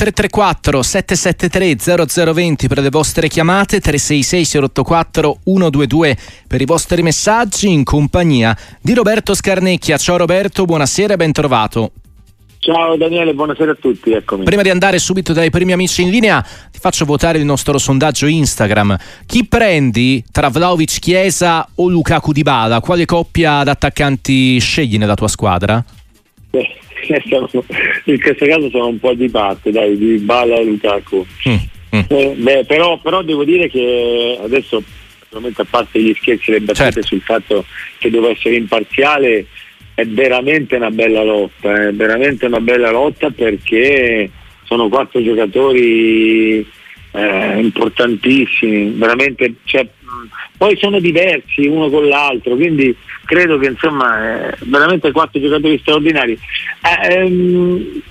334 773 0020 per le vostre chiamate, 366 084 122 per i vostri messaggi in compagnia di Roberto Scarnecchia. Ciao Roberto, buonasera e ben trovato. Ciao Daniele, buonasera a tutti, eccomi. Prima di andare subito dai primi amici in linea, ti faccio votare il nostro sondaggio Instagram. Chi prendi tra Vlaovic Chiesa o Lukaku Di Bala? Quale coppia d'attaccanti scegli nella tua squadra? Beh in questo caso sono un po' di parte, dai, di Bala e Lukaku. Mm, mm. Eh, beh, però, però, devo dire che adesso, a parte gli scherzi e le battute certo. sul fatto che devo essere imparziale, è veramente una bella lotta, è veramente una bella lotta perché sono quattro giocatori eh, importantissimi, veramente, cioè, poi sono diversi uno con l'altro, quindi credo che insomma veramente quattro giocatori straordinari. Eh, ehm,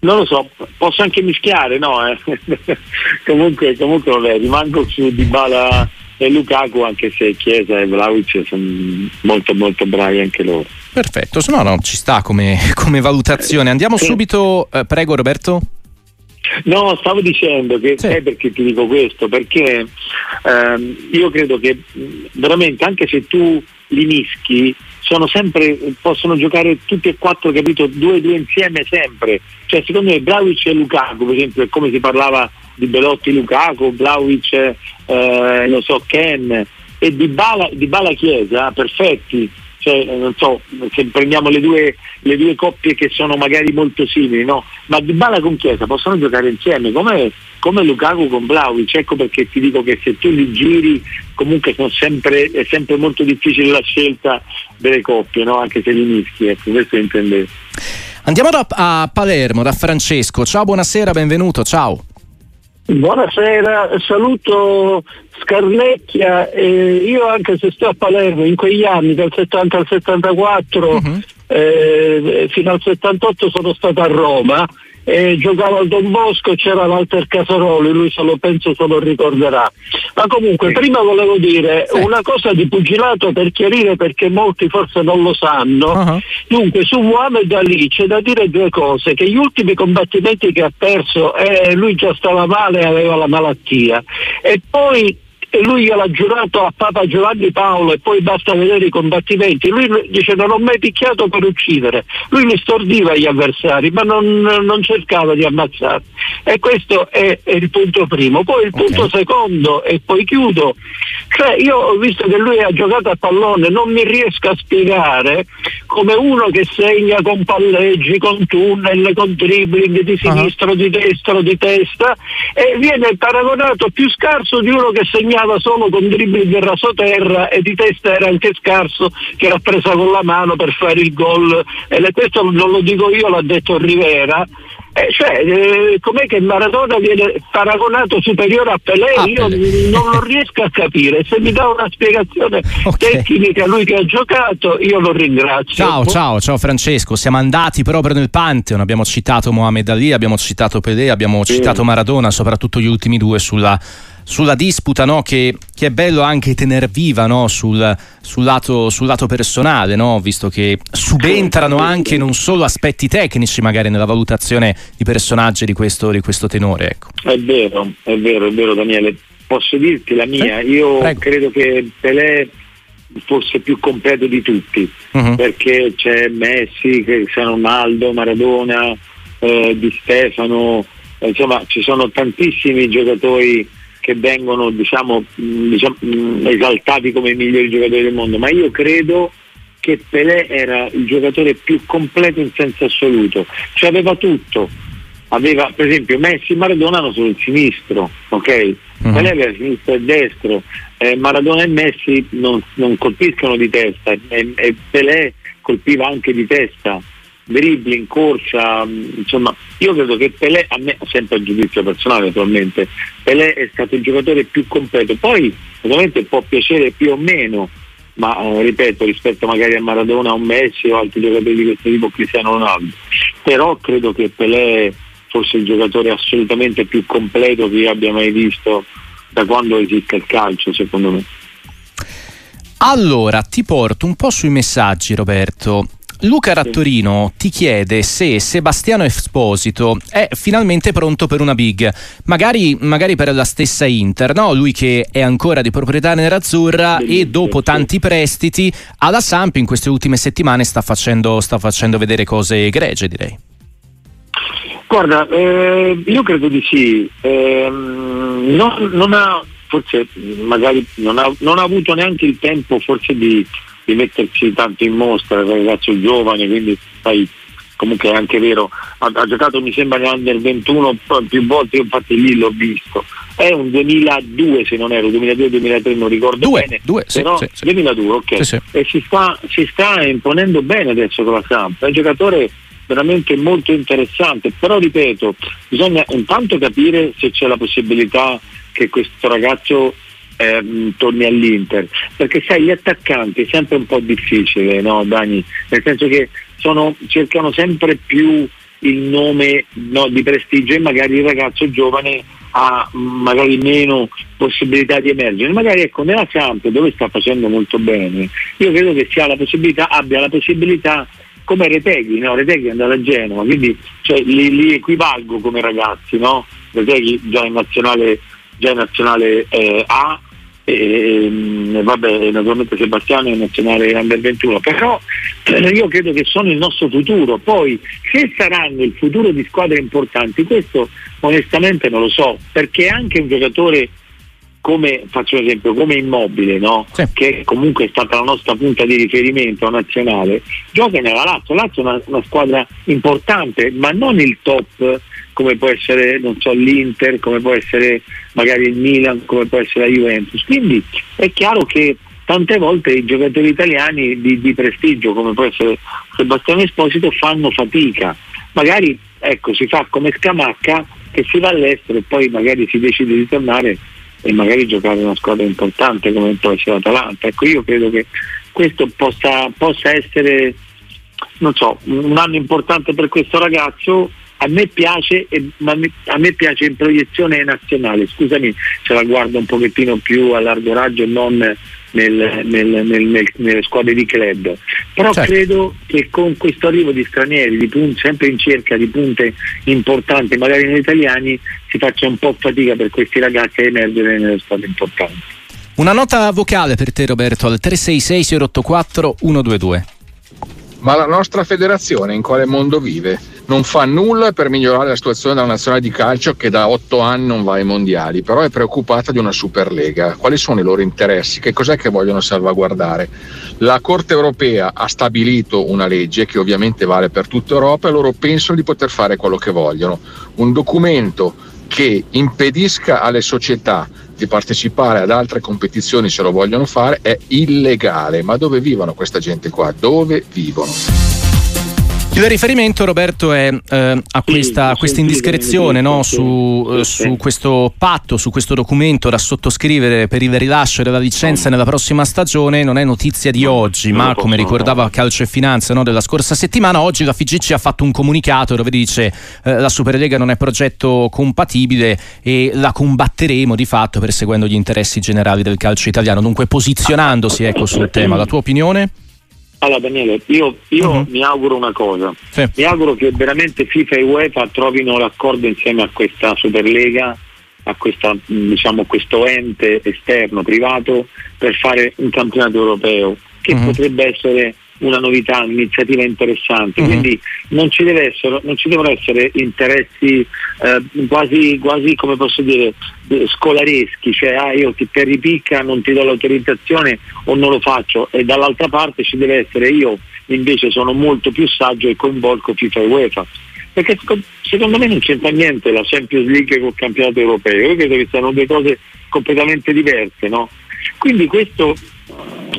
non lo so, posso anche mischiare, no? Eh? comunque, comunque vabbè, rimango su Dybala e Lukaku anche se Chiesa e Vlaovic sono molto molto bravi anche loro. Perfetto, no, no, ci sta come, come valutazione. Andiamo sì. subito, eh, prego Roberto. No, stavo dicendo che sì. sai perché ti dico questo? Perché ehm, io credo che veramente anche se tu li mischi sono sempre, possono giocare tutti e quattro, capito? Due due insieme sempre. Cioè secondo me Vlaovic e Lukaku, per esempio, è come si parlava di Belotti Lukaku, Vlaovic, eh, lo so, Ken e di Bala, di Bala Chiesa, perfetti cioè, non so, se prendiamo le due, le due, coppie che sono magari molto simili, no? ma Di Bala con Chiesa possono giocare insieme come, come Lukaku con Vlaovic, ecco perché ti dico che se tu li giri comunque sempre, è sempre molto difficile la scelta delle coppie, no? anche se li mischi, ecco, questo intendevo. Andiamo da, a Palermo, da Francesco, ciao, buonasera, benvenuto, ciao. Buonasera, saluto Scarnecchia. Eh, io anche se sto a Palermo in quegli anni dal 70 al 74 uh-huh. eh, fino al 78 sono stato a Roma eh, giocava al Don Bosco, c'era Walter Casaroli, lui se lo penso se lo ricorderà. Ma comunque sì. prima volevo dire sì. una cosa di pugilato per chiarire perché molti forse non lo sanno. Uh-huh. Dunque su Muhammad Ali c'è da dire due cose, che gli ultimi combattimenti che ha perso eh, lui già stava male e aveva la malattia e poi e lui gliel'ha giurato a Papa Giovanni Paolo e poi basta vedere i combattimenti. Lui dice non ho mai picchiato per uccidere, lui li stordiva gli avversari ma non, non cercava di ammazzarli. E questo è, è, il punto primo. Poi il punto okay. secondo, e poi chiudo, cioè io ho visto che lui ha giocato a pallone, non mi riesco a spiegare come uno che segna con palleggi, con tunnel, con dribbling di sinistro, uh-huh. di destro, di testa e viene paragonato più scarso di uno che segna segnava solo con dribbling del rasoterra e di testa era anche scarso che era presa con la mano per fare il gol e questo non lo dico io, l'ha detto Rivera eh, cioè, eh, com'è che Maradona viene paragonato superiore a Pelé? Ah, Io Pelé. non lo riesco a capire. Se mi dà una spiegazione okay. tecnica, lui che ha giocato, io lo ringrazio. Ciao, ciao, ciao Francesco. Siamo andati proprio nel Pantheon. Abbiamo citato Mohamed Ali, abbiamo citato Pelé, abbiamo sì. citato Maradona, soprattutto gli ultimi due sulla sulla disputa no? che, che, è bello anche tenere viva no? sul, sul, lato, sul, lato, personale, no? visto che subentrano anche non solo aspetti tecnici magari nella valutazione di personaggi di questo, di questo tenore. Ecco. È vero, è vero, è vero Daniele. Posso dirti la mia? Eh? Io Prego. credo che Pelé fosse più completo di tutti, uh-huh. perché c'è Messi, Cristiano Ronaldo, Maradona, eh, Di Stefano, insomma ci sono tantissimi giocatori che vengono diciamo, mm, diciamo, mm, esaltati come i migliori giocatori del mondo, ma io credo che Pelé era il giocatore più completo in senso assoluto, cioè aveva tutto. Aveva, per esempio, Messi e Maradona hanno solo il sinistro, ok? Uh-huh. Pelé aveva sinistro e destro, eh, Maradona e Messi non, non colpiscono di testa e, e Pelé colpiva anche di testa dribbling, corsa, insomma, io credo che Pelé, a me, sempre a giudizio personale naturalmente, Pelé è stato il giocatore più completo, poi ovviamente può piacere più o meno, ma eh, ripeto, rispetto magari a Maradona, a Messi o altri giocatori di questo tipo, Cristiano Ronaldo, però credo che Pelé fosse il giocatore assolutamente più completo che io abbia mai visto da quando esiste il calcio, secondo me. Allora, ti porto un po' sui messaggi, Roberto. Luca Rattorino ti chiede se Sebastiano Esposito è finalmente pronto per una big, magari, magari per la stessa Inter, no? lui che è ancora di proprietà nerazzurra e dopo tanti prestiti alla Samp in queste ultime settimane sta facendo, sta facendo vedere cose egregie direi. Guarda, eh, io credo di sì. Eh, non, non, ha, forse magari non ha, non ha, avuto neanche il tempo forse di, di mettersi tanto in mostra, è un ragazzo giovane, quindi sai, comunque è anche vero, ha, ha giocato mi sembra nell'Under 21 più volte, io infatti lì l'ho visto. È un 2002 se non ero, 2002-2003 non ricordo due, bene, due, sì, però sì, sì. 2002 ok, e si sta, si sta imponendo bene adesso con la Samp, è un giocatore veramente molto interessante, però ripeto, bisogna intanto capire se c'è la possibilità che questo ragazzo eh, torni all'Inter, perché sai gli attaccanti è sempre un po' difficile, no Dani? Nel senso che sono, cercano sempre più il nome no, di prestigio e magari il ragazzo giovane ha magari meno possibilità di emergere. Magari ecco nella Samp dove sta facendo molto bene, io credo che la abbia la possibilità come Reteghi, no? Reteghi è andato a Genova, quindi cioè, li, li, equivalgo come ragazzi, no? Reteghi già in nazionale, già in nazionale eh, A e, e vabbè, naturalmente Sebastiano è nazionale under 21, però eh, io credo che sono il nostro futuro, poi se saranno il futuro di squadre importanti, questo onestamente non lo so, perché anche un giocatore come faccio un esempio, come immobile, no? sì. che comunque è stata la nostra punta di riferimento nazionale, gioca nella Lazio. Lazio è una, una, squadra importante, ma non il top come può essere so, l'Inter, come può essere magari il Milan, come può essere la Juventus. Quindi è chiaro che tante volte i giocatori italiani di, di prestigio, come può essere Sebastiano Esposito, fanno fatica. Magari ecco, si fa come Scamacca che si va all'estero e poi magari si decide di tornare e magari giocare in una squadra importante come può essere l'Atalanta. Ecco, io credo che questo possa, possa essere so, un anno importante per questo ragazzo. A me piace, ma a me piace in proiezione nazionale, scusami se la guardo un pochettino più a largo raggio e non nel, nel, nel, nelle squadre di club. Però certo. credo che con questo arrivo di stranieri, di punti, sempre in cerca di punte importanti, magari noi italiani, si faccia un po' fatica per questi ragazzi a emergere nelle squadre importanti. Una nota vocale per te Roberto al 366 084 122. Ma la nostra federazione in quale mondo vive? Non fa nulla per migliorare la situazione della nazionale di calcio che da otto anni non va ai mondiali, però è preoccupata di una Superlega. Quali sono i loro interessi? Che cos'è che vogliono salvaguardare? La Corte europea ha stabilito una legge che ovviamente vale per tutta Europa e loro pensano di poter fare quello che vogliono. Un documento che impedisca alle società di partecipare ad altre competizioni se lo vogliono fare è illegale. Ma dove vivono questa gente qua? Dove vivono? Il riferimento, Roberto, è eh, a questa, questa indiscrezione no? su, eh, su, questo patto, su questo documento da sottoscrivere per il rilascio della licenza nella prossima stagione. Non è notizia di oggi, ma come ricordava Calcio e Finanza no? della scorsa settimana, oggi la FIGC ha fatto un comunicato dove dice eh, la Superlega non è progetto compatibile e la combatteremo di fatto perseguendo gli interessi generali del calcio italiano. Dunque posizionandosi ecco, sul tema. La tua opinione? Allora Daniele, io, io uh-huh. mi auguro una cosa, sì. mi auguro che veramente FIFA e UEFA trovino l'accordo insieme a questa Superlega, a questa, diciamo, questo ente esterno, privato, per fare un campionato europeo che uh-huh. potrebbe essere una novità, un'iniziativa interessante, mm-hmm. quindi non ci, essere, non ci, devono essere interessi eh, quasi, quasi, come posso dire, scolareschi, cioè ah, io ti per ripicca non ti do l'autorizzazione o non lo faccio e dall'altra parte ci deve essere io invece sono molto più saggio e coinvolgo FIFA e UEFA perché secondo me non c'entra niente la Champions League col campionato europeo, io credo che siano due cose completamente diverse, no? Quindi questo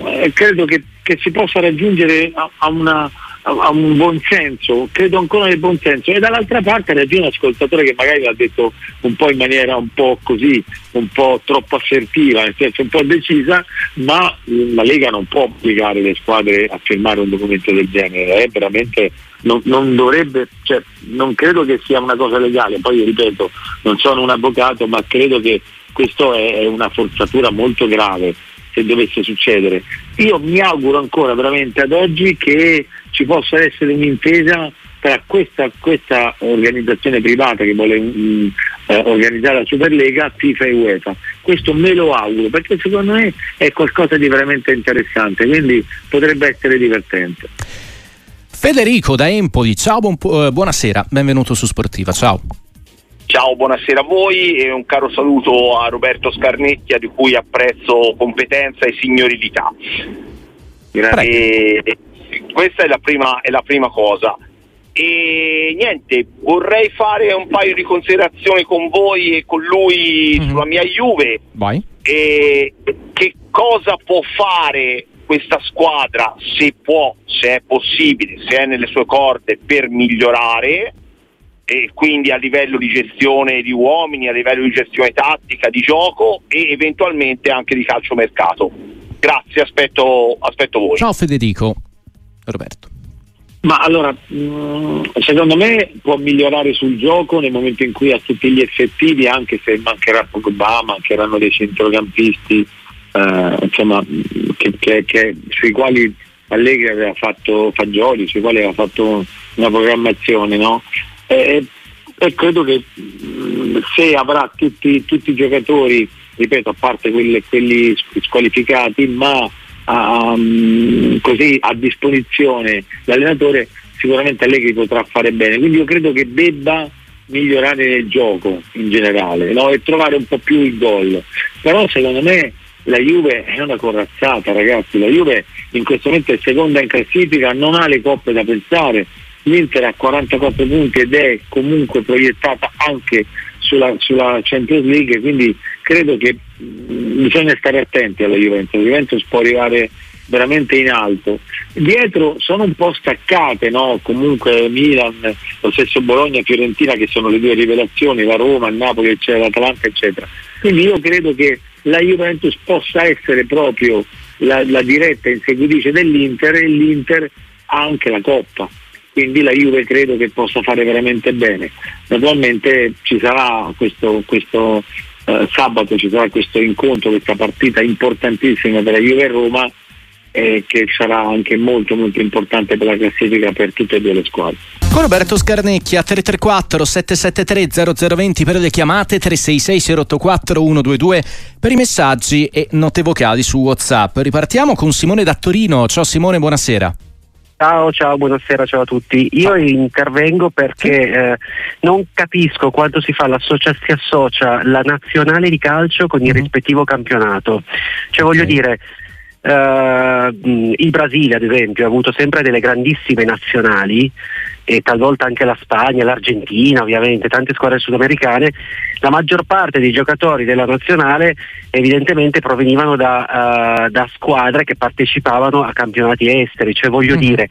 eh, credo che, che, si possa raggiungere a, a, una, a, un buon senso, credo ancora nel buon senso. E dall'altra parte ragione un ascoltatore che magari l'ha detto un po' in maniera un po' così, un po' troppo assertiva, nel senso un po' decisa, ma la Lega non può obbligare le squadre a firmare un documento del genere, è veramente non, non, dovrebbe, cioè, non credo che sia una cosa legale, poi ripeto, non sono un avvocato, ma credo che questo è una forzatura molto grave se dovesse succedere. Io mi auguro ancora veramente ad oggi che ci possa essere un'intesa tra questa, questa organizzazione privata che vuole um, eh, organizzare la Superlega, FIFA e UEFA. Questo me lo auguro perché secondo me è qualcosa di veramente interessante, quindi potrebbe essere divertente. Federico da Empoli, ciao, buon, eh, buonasera, benvenuto su Sportiva, ciao. Ciao, buonasera a voi e un caro saluto a Roberto Scarnecchia di cui apprezzo competenza e signorilità. E questa è la prima, è la prima cosa. E niente, vorrei fare un paio di considerazioni con voi e con lui mm-hmm. sulla mia Juve. Vai. E che cosa può fare questa squadra, se può, se è possibile, se è nelle sue corde per migliorare e quindi a livello di gestione di uomini, a livello di gestione tattica, di gioco e eventualmente anche di calciomercato. Grazie, aspetto, aspetto voi. Ciao Federico. Roberto. Ma allora, mm, secondo me può migliorare sul gioco nel momento in cui ha tutti gli effettivi, anche se mancherà Pogba, mancheranno dei centrocampisti, eh, insomma, che, che, che, sui quali Allegri aveva fatto fagioli, sui quali aveva fatto una programmazione, no? E, e credo che mm, se avrà tutti, tutti, i giocatori, ripeto, a parte quelli, quelli squalificati, ma um, così a disposizione l'allenatore sicuramente Allegri potrà fare bene. Quindi io credo che debba migliorare nel gioco in generale no? e trovare un po' più il gol. Però secondo me la Juve è una corazzata ragazzi. La Juve in questo momento è seconda in classifica non ha le coppe da pensare l'Inter ha 44 punti ed è comunque proiettata anche sulla, sulla Champions League quindi credo che bisogna stare attenti alla Juventus, la Juventus può arrivare veramente in alto. Dietro sono un po' staccate, no? comunque Milan, lo stesso Bologna, Fiorentina che sono le due rivelazioni, la Roma, il Napoli, eccetera, l'Atalanta, eccetera. Quindi io credo che la Juventus possa essere proprio la, la diretta inseguitrice dell'Inter e l'Inter ha anche la Coppa. Quindi la Juve credo che possa fare veramente bene. Naturalmente ci sarà questo, questo eh, sabato ci sarà questo incontro, questa partita importantissima per Juve Roma eh, che sarà anche molto molto importante per la classifica per tutte e due le squadre. Con Roberto Scarnecchia 334 773 0020 per le chiamate 366 084 122 per i messaggi e note vocali su WhatsApp. Ripartiamo con Simone da Torino. Ciao Simone, buonasera. Ciao, ciao, buonasera, ciao a tutti. Io intervengo perché eh, non capisco quando si fa l'associa- si associa la nazionale di calcio con il mhm. rispettivo campionato. Cioè voglio dire, Uh, il Brasile, ad esempio, ha avuto sempre delle grandissime nazionali e talvolta anche la Spagna, l'Argentina, ovviamente, tante squadre sudamericane. La maggior parte dei giocatori della nazionale evidentemente provenivano da, uh, da squadre che partecipavano a campionati esteri, cioè voglio mm. dire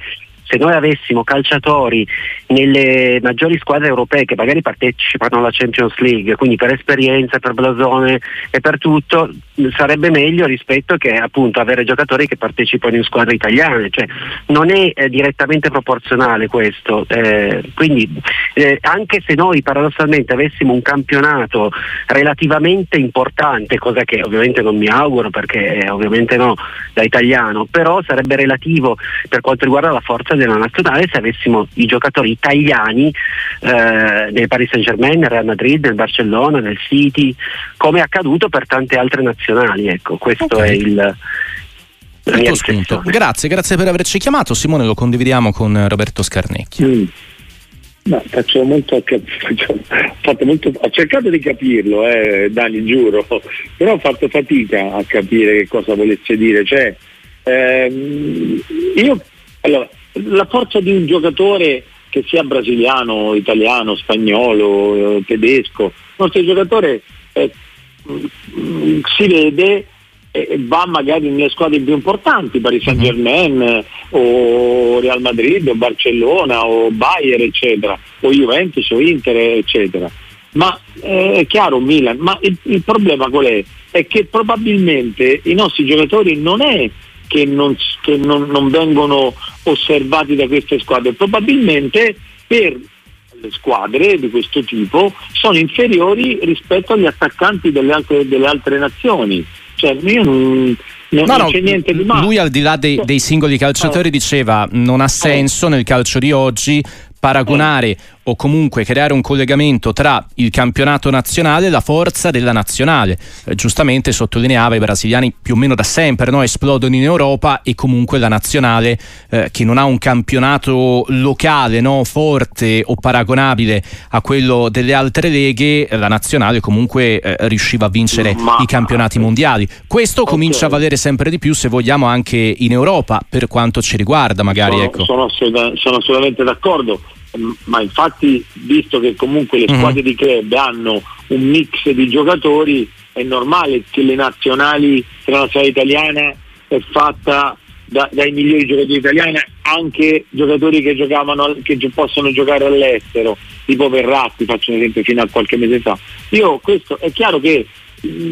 se noi avessimo calciatori nelle maggiori squadre europee che magari partecipano alla Champions League, quindi per esperienza, per blasone e per tutto, sarebbe meglio rispetto che appunto avere giocatori che partecipano in squadre italiane, cioè non è eh, direttamente proporzionale questo. Eh, quindi eh, anche se noi paradossalmente avessimo un campionato relativamente importante, cosa che ovviamente non mi auguro perché eh, ovviamente no da italiano, però sarebbe relativo per quanto riguarda la forza della nazionale se avessimo i giocatori italiani eh, nel Paris Saint Germain, nel Real Madrid, nel Barcellona, nel City, come è accaduto per tante altre nazionali. Ecco, questo okay. è il. Grazie, grazie per averci chiamato. Simone lo condividiamo con Roberto Scarnecchi. Mm. No, faccio molto, faccio, molto, ho cercato di capirlo, eh, Dani, giuro, però ho fatto fatica a capire che cosa volesse dire. Cioè, ehm, io, allora, la forza di un giocatore che sia brasiliano, italiano, spagnolo, eh, tedesco, il nostro giocatore eh, mm, si vede e va magari nelle squadre più importanti, Paris Saint Germain o Real Madrid o Barcellona o Bayern eccetera, o Juventus o Inter eccetera. Ma eh, è chiaro Milan, ma il, il problema qual è? È che probabilmente i nostri giocatori non è che non, che non, non vengono osservati da queste squadre, probabilmente per le squadre di questo tipo sono inferiori rispetto agli attaccanti delle altre, delle altre nazioni. Cioè, io non, non, no, non c'è niente di male. Lui al di là dei, dei singoli calciatori diceva non ha senso nel calcio di oggi paragonare o comunque creare un collegamento tra il campionato nazionale e la forza della nazionale. Eh, giustamente sottolineava i brasiliani più o meno da sempre no? esplodono in Europa e comunque la nazionale eh, che non ha un campionato locale no? forte o paragonabile a quello delle altre leghe, la nazionale comunque eh, riusciva a vincere Ma... i campionati mondiali. Questo okay. comincia a valere sempre di più se vogliamo anche in Europa per quanto ci riguarda magari. Sono, ecco. sono, assolutamente, sono assolutamente d'accordo ma infatti visto che comunque le mhm. squadre di club hanno un mix di giocatori è normale che le nazionali, che la nazionale italiana è fatta da, dai migliori giocatori italiani, anche giocatori che, giocavano, che possono giocare all'estero, tipo Verratti, faccio un esempio fino a qualche mese fa. Io questo è chiaro che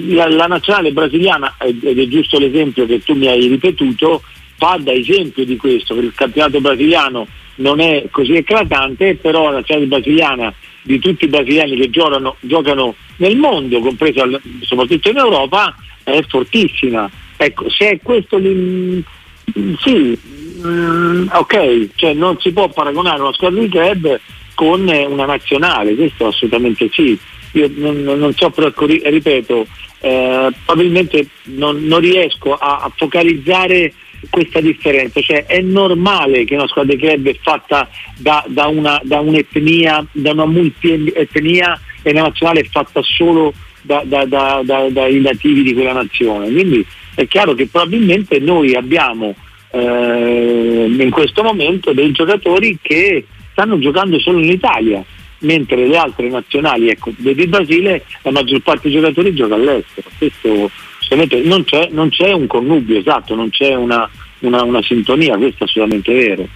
la, la nazionale brasiliana, ed è giusto l'esempio che tu mi hai ripetuto, fa da esempio di questo, che il campionato brasiliano non è così eclatante, però la nazionale brasiliana di tutti i brasiliani che giocano, giocano nel mondo, compreso soprattutto in Europa, è fortissima. Ecco, se è questo sì, mm, ok, cioè non si può paragonare una squadra di club con una nazionale, questo assolutamente sì. Io non, non so, però ecco, ripeto, eh, probabilmente non, non riesco a, a focalizzare questa differenza, cioè è normale che una squadra di club è fatta da, da, una, da un'etnia, da una multietnia e la nazionale è fatta solo da, dai nativi di quella nazione. Quindi è chiaro che probabilmente noi abbiamo eh, in questo momento dei giocatori che stanno giocando solo in Italia, mentre le altre nazionali, ecco, del Brasile, la maggior parte dei giocatori gioca all'estero. Questo non c'è, non c'è, un connubio, esatto, non c'è una, una, una sintonia, questo è assolutamente vero.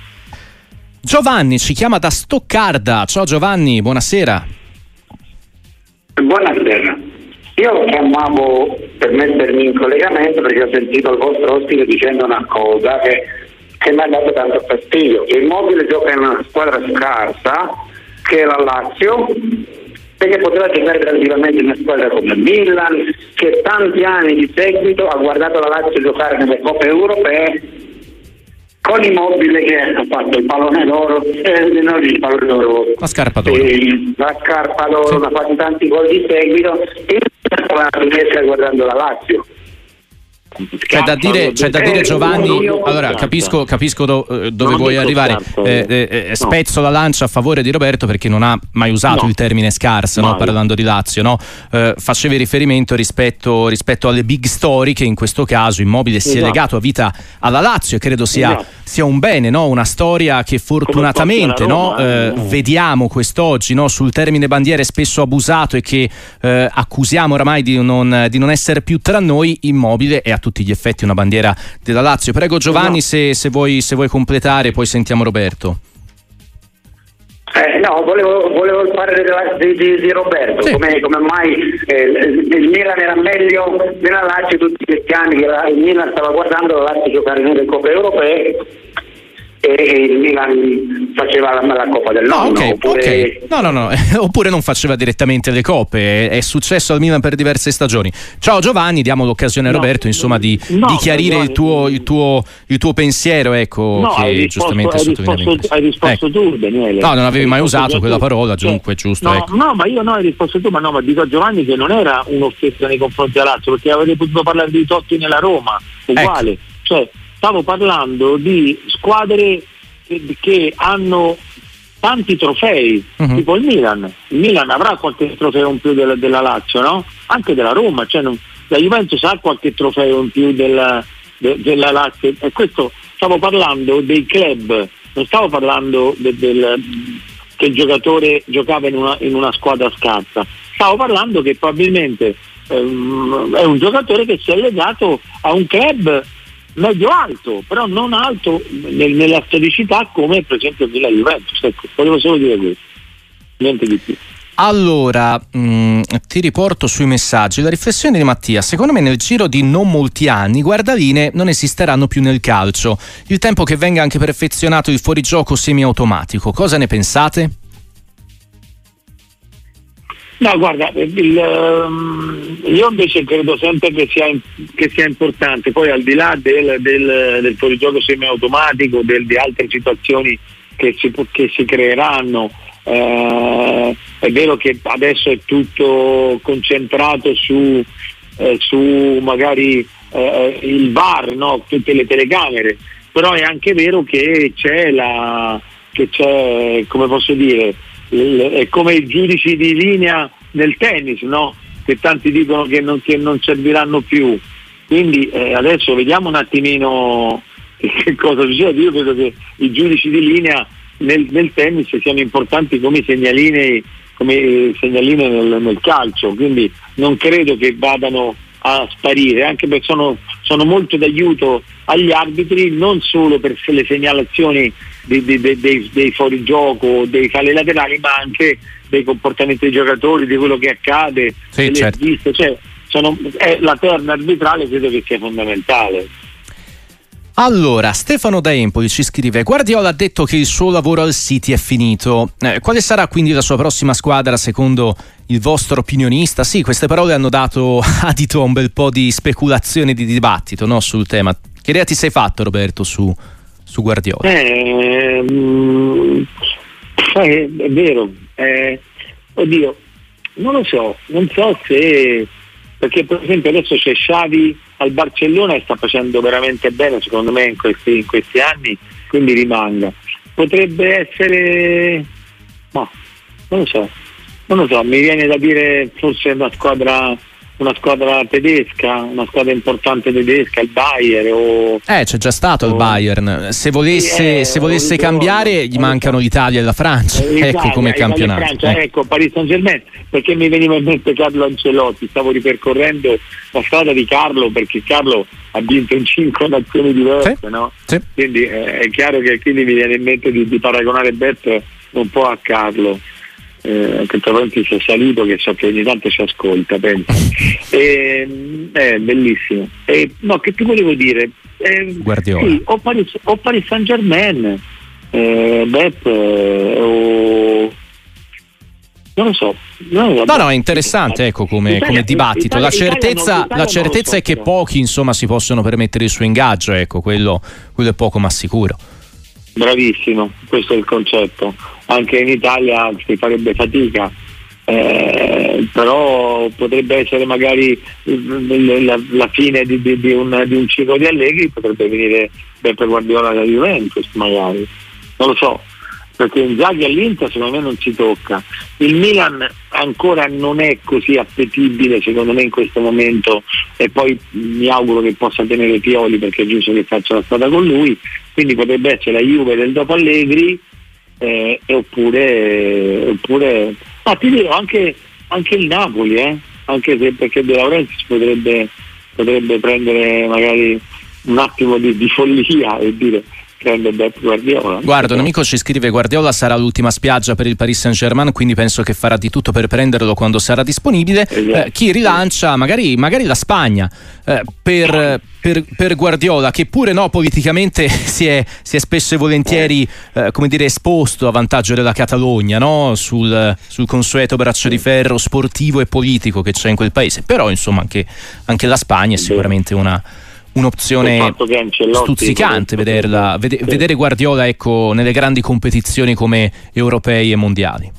Giovanni ci chiama da Stoccarda. Ciao Giovanni, buonasera. Buonasera. Io chiamavo per mettermi in collegamento perché ho sentito il vostro ospite dicendo una cosa che, che mi ha dato tanto fastidio. Il Mobile gioca in una squadra scarsa che è la Lazio perché poteva giocare tranquillamente una squadra come il Milan che tanti anni di seguito ha guardato la Lazio giocare nelle coppe europee con Immobile che ha fatto il pallone d'oro eh, non il pallone d'oro la scarpa d'oro eh, la scarpa d'oro sì. ha fatto tanti gol di seguito e la finestra guardando la Lazio c'è da dire, c'è da dire Giovanni, allora capisco, capisco do, eh, dove vuoi arrivare, eh, eh, eh, spezzo la lancia a favore di Roberto perché non ha mai usato no. il termine scarsa no? parlando di Lazio, no? eh, facevi riferimento rispetto, rispetto, alle big story che in questo caso Immobile esatto. si è esatto. legato a vita alla Lazio e credo sia, esatto. Sia un bene, una storia che fortunatamente Roma, eh, vediamo quest'oggi sul termine bandiere spesso abusato e che accusiamo oramai di non, di non essere più tra noi, Immobile è a tutti gli effetti una bandiera della Lazio. Prego Giovanni no. se, se, vuoi, se, vuoi, completare, poi sentiamo Roberto. Eh, no, volevo, volevo parlare di, di, di Roberto, sì. come, come, mai eh, il Milan era meglio della Lazio tutti questi anni che la, il Milan stava guardando la Lazio giocare nelle coppe europee e il Milan faceva la, la Coppa del Nonno. No, okay, oppure... Okay. no, no, no. oppure non faceva direttamente le coppe. È, è, successo al Milan per diverse stagioni. Ciao Giovanni, diamo l'occasione a no, Roberto insomma, di, no, di chiarire il tuo, il, tuo, il, tuo, pensiero. Ecco, no, che hai risposto, giustamente hai risposto, hai risposto ecco. tu, Daniele. No, non avevi mai usato quella parola, dunque, giusto. No, ecco. no, ma io no, hai risposto tu, ma no, ma dico a Giovanni che non era un'offesa nei confronti Lazio, perché avrei potuto parlare di Totti nella Roma, uguale. Ecco. Cioè, stavo parlando di squadre che, che hanno tanti trofei, uh-huh. tipo il Milan. Il Milan avrà qualche trofeo in più della, della Lazio, no? Anche della Roma, cioè non, la Juventus ha qualche trofeo in più della, de, della Lazio. E questo stavo parlando dei club, non stavo parlando de, del, che il giocatore giocava in una, in una, squadra scarsa, stavo parlando che probabilmente ehm, è un giocatore che si è legato a un club medio alto, però non alto nel, nella storicità come per esempio della Juventus. Ecco, volevo solo dire questo, niente di più. Allora, mh, mm, ti riporto sui messaggi. La riflessione di Mattia, secondo me nel giro di non molti anni guardaline non esisteranno più nel calcio. Il tempo che venga anche perfezionato il fuorigioco semiautomatico. Cosa ne pensate? No, guarda, il, um, io invece credo sempre che sia, che sia, importante, poi al di là del, del, del fuorigioco semiautomatico, del, di altre situazioni che si, che si creeranno, eh, è vero che adesso è tutto concentrato su, eh, su magari eh, il bar, no? tutte le telecamere, però è anche vero che c'è la, che c'è, come posso dire, è come i giudici di linea nel tennis, no? che tanti dicono che non, che non serviranno più. Quindi eh, adesso vediamo un attimino che cosa succede. Io credo che i giudici di linea nel, nel tennis siano importanti come segnaline, come segnaline nel, nel, calcio, quindi non credo che vadano a sparire, anche perché sono, sono molto d'aiuto agli arbitri, non solo per le segnalazioni dei, dei, dei, dei fuorigioco, dei falli laterali, ma anche dei comportamenti dei giocatori, di quello che accade, sì, certo. viste, cioè, sono, eh, la terna arbitrale credo che sia fondamentale. Allora, Stefano da Empoli ci scrive: Guardiola ha detto che il suo lavoro al City è finito. Eh, quale sarà quindi la sua prossima squadra secondo il vostro opinionista? Sì, queste parole hanno dato adito a un bel po' di speculazione e di dibattito no, sul tema. Che idea ti sei fatto, Roberto, su, su Guardiola? Eh, mm, è, è vero. Eh, oddio, non lo so, non so se perché per esempio adesso c'è Xavi al Barcellona e sta facendo veramente bene secondo me in questi, in questi anni, quindi rimanga. Potrebbe essere, no, non lo so, non lo so, mi viene da dire forse una squadra una squadra tedesca, una squadra importante tedesca, il Bayern. O, eh, c'è già stato o, il Bayern. Se volesse, eh, se volesse cambiare, gli mancano l'Italia e la Francia. Italia, ecco come campionato. Francia, eh. Ecco, Paris Saint Germain, perché mi veniva in mente Carlo Ancelotti, stavo ripercorrendo la strada di Carlo perché Carlo ha vinto in cinque nazioni diverse, sì, no? sì. quindi eh, è chiaro che quindi mi viene in mente di, di paragonare Beppe un po' a Carlo eh, che Travanti sia salito che so che ogni tanto ci ascolta penso e, è bellissimo e, no che ti volevo dire eh, Guardiola sì, o, Paris, o Paris Saint Germain eh, Beppe o non lo so. No, no, è interessante ecco, come, Italia, come dibattito. Italia, la certezza, Italia, la certezza so, è che pochi insomma, si possono permettere il suo ingaggio, ecco, quello, quello è poco ma sicuro. Bravissimo, questo è il concetto. Anche in Italia si farebbe fatica, eh, però potrebbe essere magari la, la fine di, di, di, un, di, un, ciclo di Allegri, potrebbe venire Beppe Guardiola da Juventus magari, non lo so, perché Inzaghi all'Inter secondo me non si tocca. Il Milan ancora non è così appetibile secondo me in questo momento e poi mi auguro che possa tenere Pioli perché è giusto che faccia la strada con lui, quindi potrebbe essere la Juve del dopo Allegri eh, oppure, oppure ah, ti dirò anche, anche il Napoli, eh? anche se perché De Laurentiis potrebbe, potrebbe prendere magari un attimo di, di follia e dire prende Beppe Guardiola. Guarda, un amico ci scrive Guardiola sarà l'ultima spiaggia per il Paris Saint Germain, quindi penso che farà di tutto per prenderlo quando sarà disponibile. Esatto. Eh, chi rilancia magari, magari la Spagna eh, per, per, per, Guardiola, che pure no, politicamente si è, si è spesso e volentieri eh, come dire, esposto a vantaggio della Catalogna, no? sul, sul, consueto braccio di ferro sportivo e politico che c'è in quel paese. Però insomma anche, anche la Spagna è sicuramente una un'opzione stuzzicante vederla, vede, sì. vedere Guardiola ecco, nelle grandi competizioni come europei e mondiali.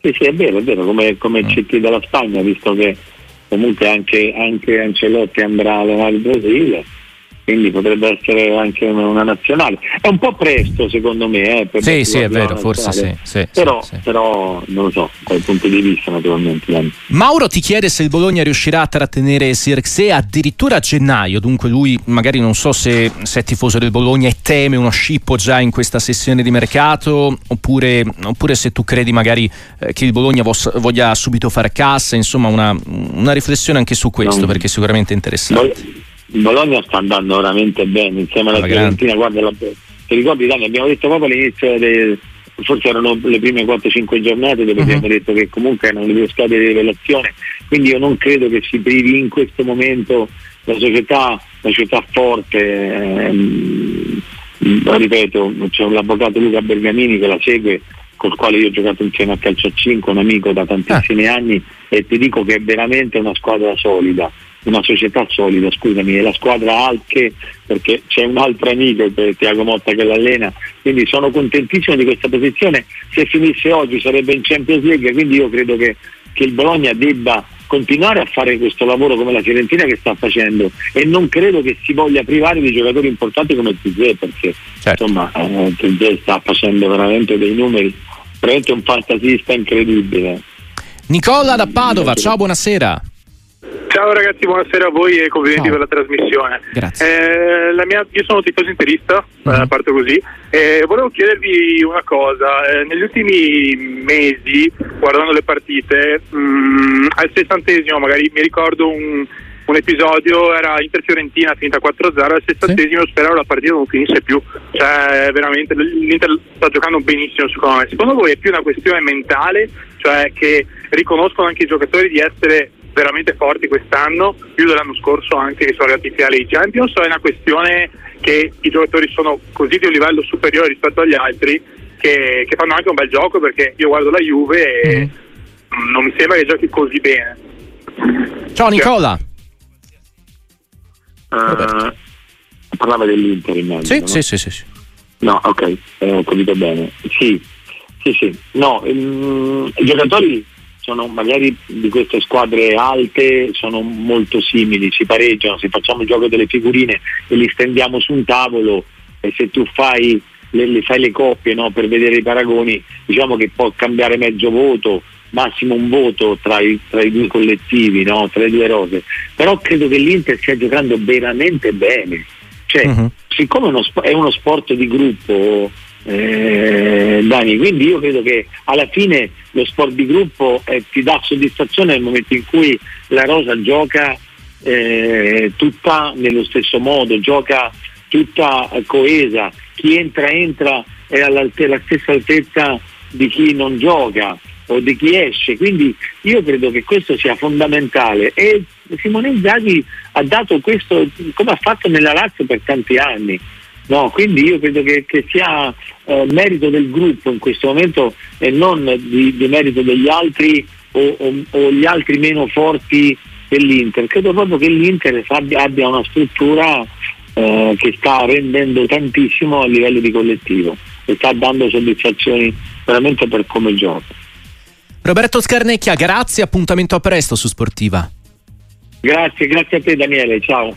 Sì, sì, è vero, è vero, come, come mm. CT della Spagna, visto che comunque anche, anche Ancelotti andrà a allenare il Brasile quindi potrebbe essere anche una, nazionale. È un po' presto secondo me. Eh, per sì, sì, è vero, forse sì, sì, però, sì, però, non lo so, dal punto di vista naturalmente. Mauro ti chiede se il Bologna riuscirà a trattenere Sirxe addirittura a gennaio, dunque lui magari non so se, se, è tifoso del Bologna e teme uno scippo già in questa sessione di mercato, oppure, oppure se tu credi magari eh, che il Bologna vos, voglia subito fare cassa, insomma una, una riflessione anche su questo no. perché sicuramente è interessante. Bol- il Bologna sta andando veramente bene insieme alla Fiorentina, guarda la, ti ricordi Dani, abbiamo detto proprio all'inizio dei, forse erano le prime 4-5 giornate dove uh-huh. abbiamo detto che comunque erano le due squadre di rivelazione, quindi io non credo che si privi in questo momento la società, la società forte, ehm, ripeto, c'è l'avvocato Luca Bergamini che la segue col quale io ho giocato insieme a calcio a 5, un amico da tantissimi ah. anni e ti dico che è veramente una squadra solida, una società solida, scusami, è la squadra Alche perché c'è un altro amico, Tiago Motta che l'allena, quindi sono contentissimo di questa posizione, se finisse oggi sarebbe in Champions League, quindi io credo che, che il Bologna debba continuare a fare questo lavoro come la Fiorentina che sta facendo. E non credo che si voglia privare di giocatori importanti come Tizé perché certo. insomma eh, Tizé sta facendo veramente dei numeri veramente un fantasista incredibile. Nicola da Padova, ciao buonasera Ciao ragazzi, buonasera a voi e complimenti Ciao. per la trasmissione. Grazie. Eh, mia, io sono tifoso interista, uh-huh. eh, parto così, e volevo chiedervi una cosa. Eh, negli ultimi mesi, guardando le partite, mh, mm, al sessantesimo magari mi ricordo un, un episodio, era Inter-Fiorentina finita 4-0, al sessantesimo sì. speravo la partita non finisse più. Cioè, veramente, l'Inter sta giocando benissimo secondo me. Secondo voi è più una questione mentale, cioè che riconoscono anche i giocatori di essere veramente forti quest'anno, più dell'anno scorso anche che sono arrivati in finale di Champions, o è una questione che i giocatori sono così di un livello superiore rispetto agli altri che, che fanno anche un bel gioco perché io guardo la Juve e mm. non mi sembra che giochi così bene. Ciao Nicola. Uh, parlava dell'Inter immagino. Sì, no? sì, sì, sì, sì. No, ok, eh, ho capito bene. Sì, sì, sì. No, um, i giocatori sono magari di queste squadre alte sono molto simili, si pareggiano, se facciamo il gioco delle figurine e li stendiamo su un tavolo e se tu fai le, le, fai le coppie no, per vedere i paragoni, diciamo che può cambiare mezzo voto, massimo un voto tra i, tra i due collettivi, no, tra le due rose, però credo che l'Inter stia giocando veramente bene, cioè, uh-huh. siccome uno, è uno sport di gruppo, eh, Dani. Quindi io credo che alla fine lo sport di gruppo eh, ti dà soddisfazione nel momento in cui la rosa gioca eh, tutta nello stesso modo, gioca tutta coesa, chi entra entra è alla stessa altezza di chi non gioca o di chi esce, quindi io credo che questo sia fondamentale. E Simone Inzaghi ha dato questo come ha fatto nella Lazio per tanti anni, No, quindi io credo che, che sia eh, merito del gruppo in questo momento e non di, di merito degli altri o, o, o, gli altri meno forti dell'Inter. Credo proprio che l'Inter abbia, abbia una struttura eh, che sta rendendo tantissimo a livello di collettivo e sta dando soddisfazioni veramente per come gioca. Roberto Scarnecchia, grazie, appuntamento a presto su Sportiva. Grazie, grazie a te Daniele, ciao.